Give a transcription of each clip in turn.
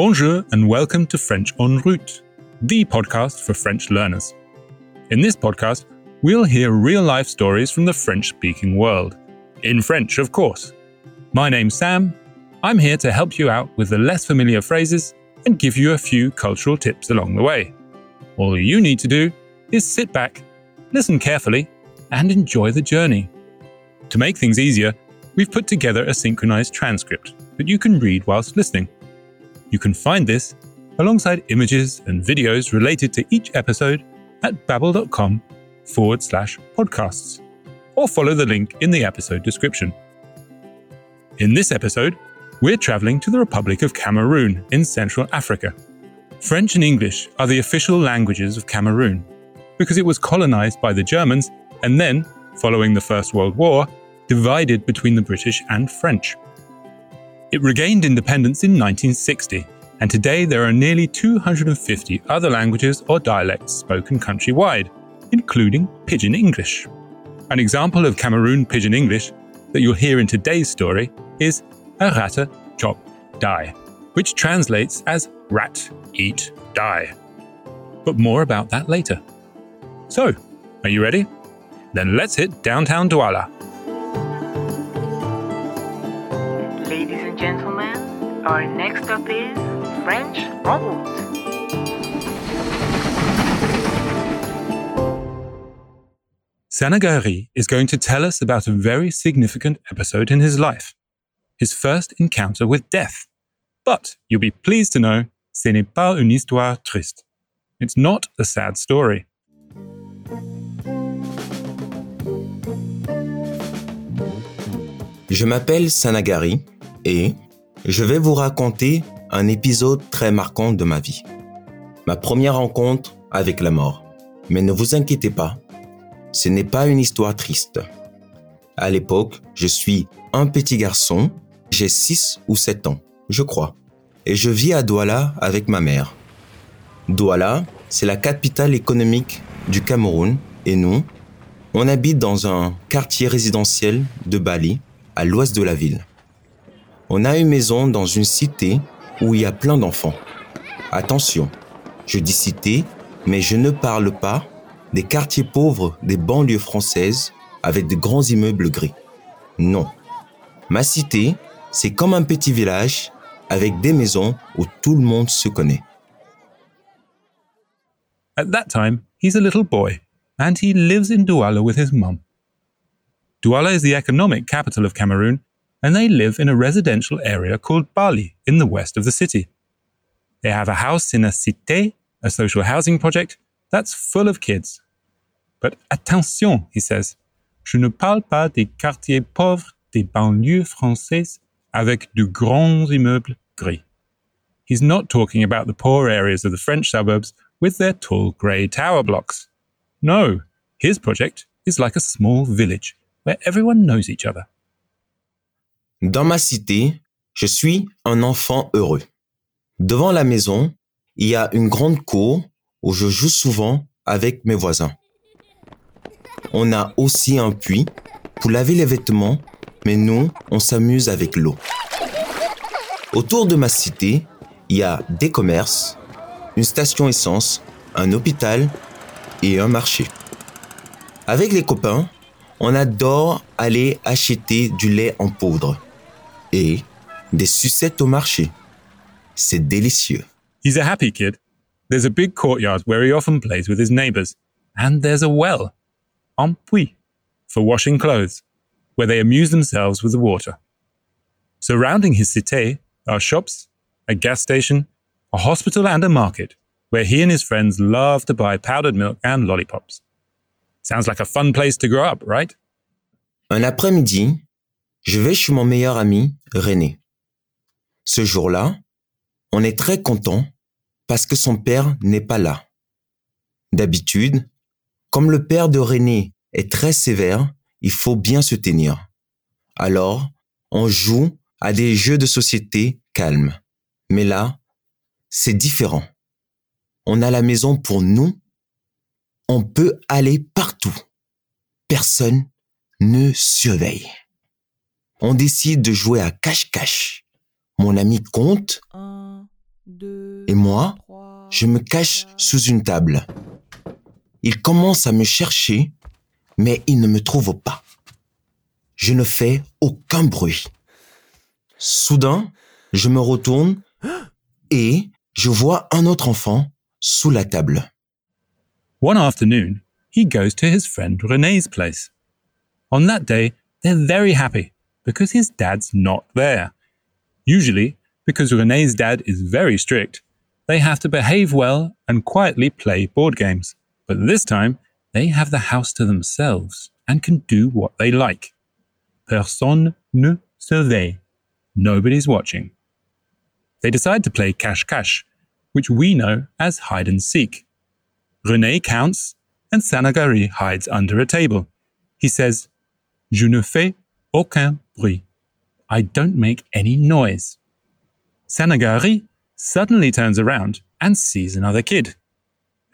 Bonjour and welcome to French en route, the podcast for French learners. In this podcast, we'll hear real life stories from the French speaking world. In French, of course. My name's Sam. I'm here to help you out with the less familiar phrases and give you a few cultural tips along the way. All you need to do is sit back, listen carefully, and enjoy the journey. To make things easier, we've put together a synchronized transcript that you can read whilst listening. You can find this alongside images and videos related to each episode at babbel.com forward slash podcasts, or follow the link in the episode description. In this episode, we're traveling to the Republic of Cameroon in Central Africa. French and English are the official languages of Cameroon because it was colonized by the Germans and then, following the First World War, divided between the British and French. It regained independence in 1960, and today there are nearly 250 other languages or dialects spoken countrywide, including Pidgin English. An example of Cameroon Pidgin English that you'll hear in today's story is Arata Chop Die, which translates as rat, eat, die. But more about that later. So, are you ready? Then let's hit downtown Douala. Our next stop is French en route. Sanagari is going to tell us about a very significant episode in his life his first encounter with death. But you'll be pleased to know, ce n'est pas une histoire triste. It's not a sad story. Je m'appelle Sanagari et je vais vous raconter un épisode très marquant de ma vie. Ma première rencontre avec la mort. Mais ne vous inquiétez pas, ce n'est pas une histoire triste. À l'époque, je suis un petit garçon, j'ai 6 ou 7 ans, je crois, et je vis à Douala avec ma mère. Douala, c'est la capitale économique du Cameroun et nous, on habite dans un quartier résidentiel de Bali, à l'ouest de la ville. On a une maison dans une cité où il y a plein d'enfants. Attention, je dis cité, mais je ne parle pas des quartiers pauvres des banlieues françaises avec de grands immeubles gris. Non. Ma cité, c'est comme un petit village avec des maisons où tout le monde se connaît. At that time, he's a little boy, and he lives in Douala with his mum. Douala is the economic capital of Cameroon, and they live in a residential area called Bali in the west of the city. They have a house in a cité, a social housing project, that's full of kids. But attention, he says, je ne parle pas des quartiers pauvres des banlieues françaises avec de grands immeubles gris. He's not talking about the poor areas of the French suburbs with their tall grey tower blocks. No, his project is like a small village where everyone knows each other. Dans ma cité, je suis un enfant heureux. Devant la maison, il y a une grande cour où je joue souvent avec mes voisins. On a aussi un puits pour laver les vêtements, mais nous, on s'amuse avec l'eau. Autour de ma cité, il y a des commerces, une station essence, un hôpital et un marché. Avec les copains, on adore aller acheter du lait en poudre et des sucettes au marché. C'est délicieux. He's a happy kid. There's a big courtyard where he often plays with his neighbours. And there's a well, un puits, for washing clothes, where they amuse themselves with the water. Surrounding his cité are shops, a gas station, a hospital, and a market, where he and his friends love to buy powdered milk and lollipops. Sounds like a fun place to grow up, right? Un après-midi, je vais chez mon meilleur ami, René. Ce jour-là, on est très content parce que son père n'est pas là. D'habitude, comme le père de René est très sévère, il faut bien se tenir. Alors, on joue à des jeux de société calmes. Mais là, c'est différent. On a la maison pour nous. On peut aller partout. Personne ne surveille. On décide de jouer à cache-cache. Mon ami compte. 1, Et moi, je me cache sous une table. Il commence à me chercher, mais il ne me trouve pas. Je ne fais aucun bruit. Soudain, je me retourne et je vois un autre enfant sous la table. One afternoon, he goes to his friend René's place. On that day, they're very happy because his dad's not there. Usually, because René's dad is very strict, they have to behave well and quietly play board games. But this time, they have the house to themselves and can do what they like. Personne ne surveille. Nobody's watching. They decide to play cache cache, which we know as hide and seek. René counts and Sanagari hides under a table. He says, Je ne fais aucun I don't make any noise. Sanagari suddenly turns around and sees another kid.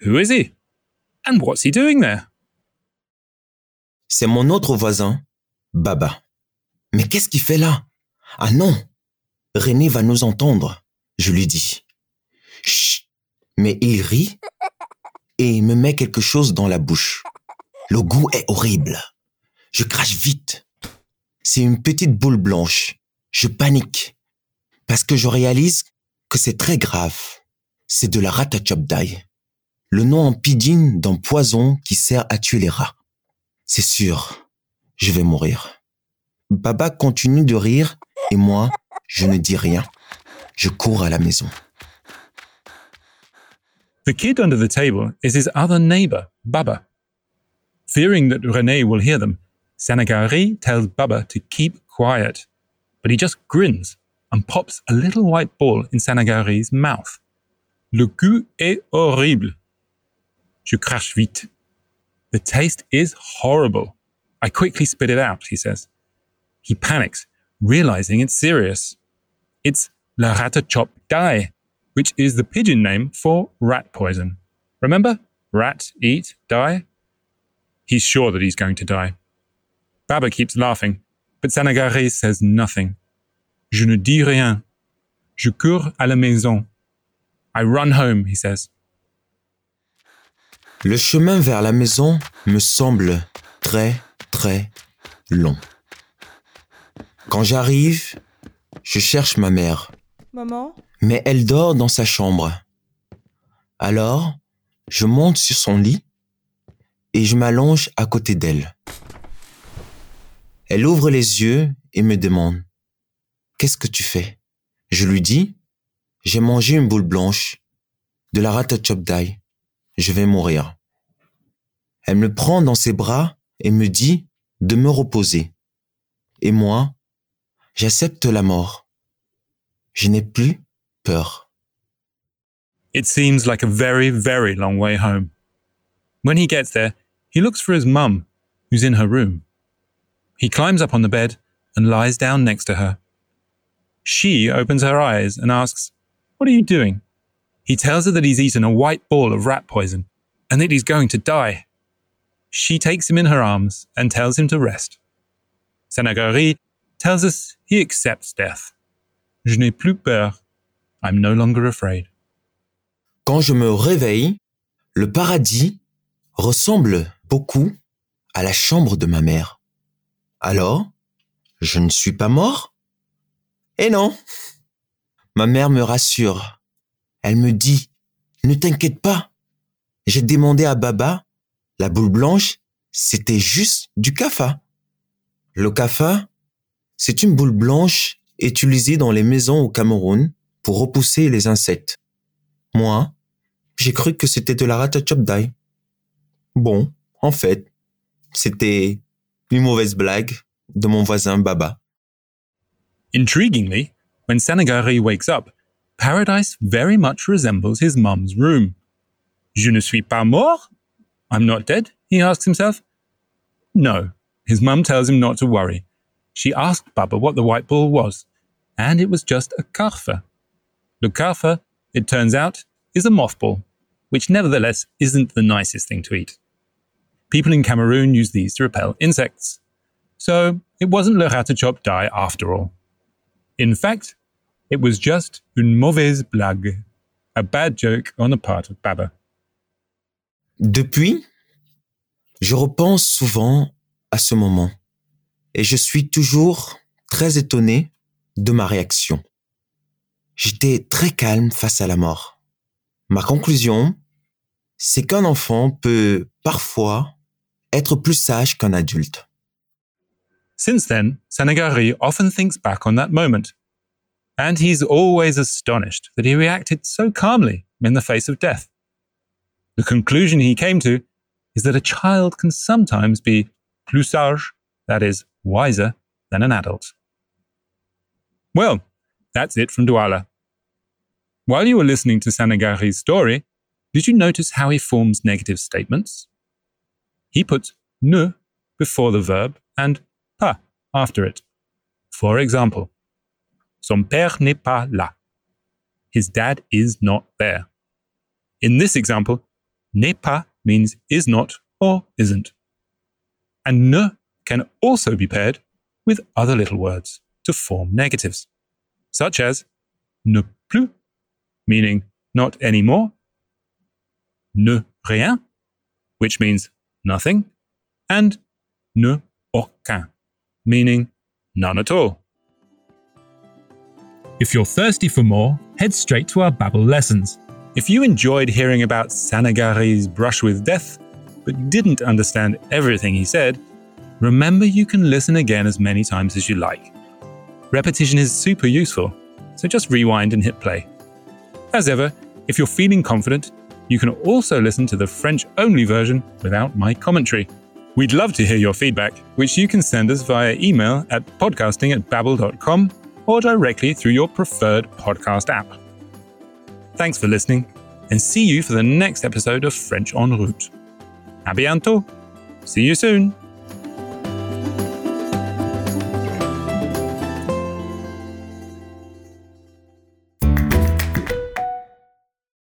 Who is he? And what's he doing there? C'est mon autre voisin, Baba. Mais qu'est-ce qu'il fait là? Ah non René va nous entendre, je lui dis. Chut Mais il rit et me met quelque chose dans la bouche. Le goût est horrible. Je crache vite. C'est une petite boule blanche. Je panique parce que je réalise que c'est très grave. C'est de la ratachopdai, le nom en pidgin d'un poison qui sert à tuer les rats. C'est sûr, je vais mourir. Baba continue de rire et moi, je ne dis rien. Je cours à la maison. The kid under the table is his other neighbor, Baba. Fearing that René will hear them, Sanagari tells Baba to keep quiet, but he just grins and pops a little white ball in Sanagari's mouth. Le goût est horrible. Je crache vite. The taste is horrible. I quickly spit it out, he says. He panics, realizing it's serious. It's la ratachop die, which is the pidgin name for rat poison. Remember? Rat, eat, die? He's sure that he's going to die. Baba keeps laughing, but Sanagari says nothing. Je ne dis rien. Je cours à la maison. I run home, he says. Le chemin vers la maison me semble très, très long. Quand j'arrive, je cherche ma mère. Maman? Mais elle dort dans sa chambre. Alors, je monte sur son lit et je m'allonge à côté d'elle. Elle ouvre les yeux et me demande Qu'est-ce que tu fais? Je lui dis J'ai mangé une boule blanche, de la ratachopdai. Je vais mourir. Elle me prend dans ses bras et me dit de me reposer. Et moi, j'accepte la mort. Je n'ai plus peur. It seems like a very, very long way home. When he gets there, he looks for his mum, who's in her room. He climbs up on the bed and lies down next to her. She opens her eyes and asks, What are you doing? He tells her that he's eaten a white ball of rat poison and that he's going to die. She takes him in her arms and tells him to rest. Sanagari tells us he accepts death. Je n'ai plus peur. I'm no longer afraid. Quand je me réveille, le paradis ressemble beaucoup à la chambre de ma mère. Alors, je ne suis pas mort? Eh non Ma mère me rassure. Elle me dit, ne t'inquiète pas. J'ai demandé à Baba, la boule blanche, c'était juste du kafa. Le kafa, c'est une boule blanche utilisée dans les maisons au Cameroun pour repousser les insectes. Moi, j'ai cru que c'était de la ratachopdai. Bon, en fait, c'était une mauvaise blague de mon voisin Baba. Intriguingly, when Sanagari wakes up, Paradise very much resembles his mum's room. Je ne suis pas mort? I'm not dead? he asks himself. No, his mum tells him not to worry. She asked Baba what the white ball was, and it was just a karfa. Le karfa, it turns out, is a mothball, which nevertheless isn't the nicest thing to eat. People in Cameroon use these to repel insects. So it wasn't Le Ratachop die after all. In fact, It was just une mauvaise blague, a bad joke on the part of Baba. Depuis, je repense souvent à ce moment et je suis toujours très étonné de ma réaction. J'étais très calme face à la mort. Ma conclusion, c'est qu'un enfant peut parfois être plus sage qu'un adulte. Since then, Sanagari often thinks back on that moment, and he's always astonished that he reacted so calmly in the face of death. The conclusion he came to is that a child can sometimes be plus sage, that is, wiser than an adult. Well, that's it from Douala. While you were listening to Sanagari's story, did you notice how he forms negative statements? He puts ne before the verb and pas after it. For example, son père n'est pas là. His dad is not there. In this example, n'est pas means is not or isn't. And ne can also be paired with other little words to form negatives, such as ne plus, meaning not anymore, ne rien, which means nothing, and ne aucun, meaning none at all. If you're thirsty for more, head straight to our Babbel lessons. If you enjoyed hearing about Sanagari's brush with death, but didn't understand everything he said, remember you can listen again as many times as you like. Repetition is super useful, so just rewind and hit play. As ever, if you're feeling confident, you can also listen to the French only version without my commentary. We'd love to hear your feedback, which you can send us via email at podcasting at babbel.com or directly through your preferred podcast app. Thanks for listening, and see you for the next episode of French en route. À bientôt! See you soon!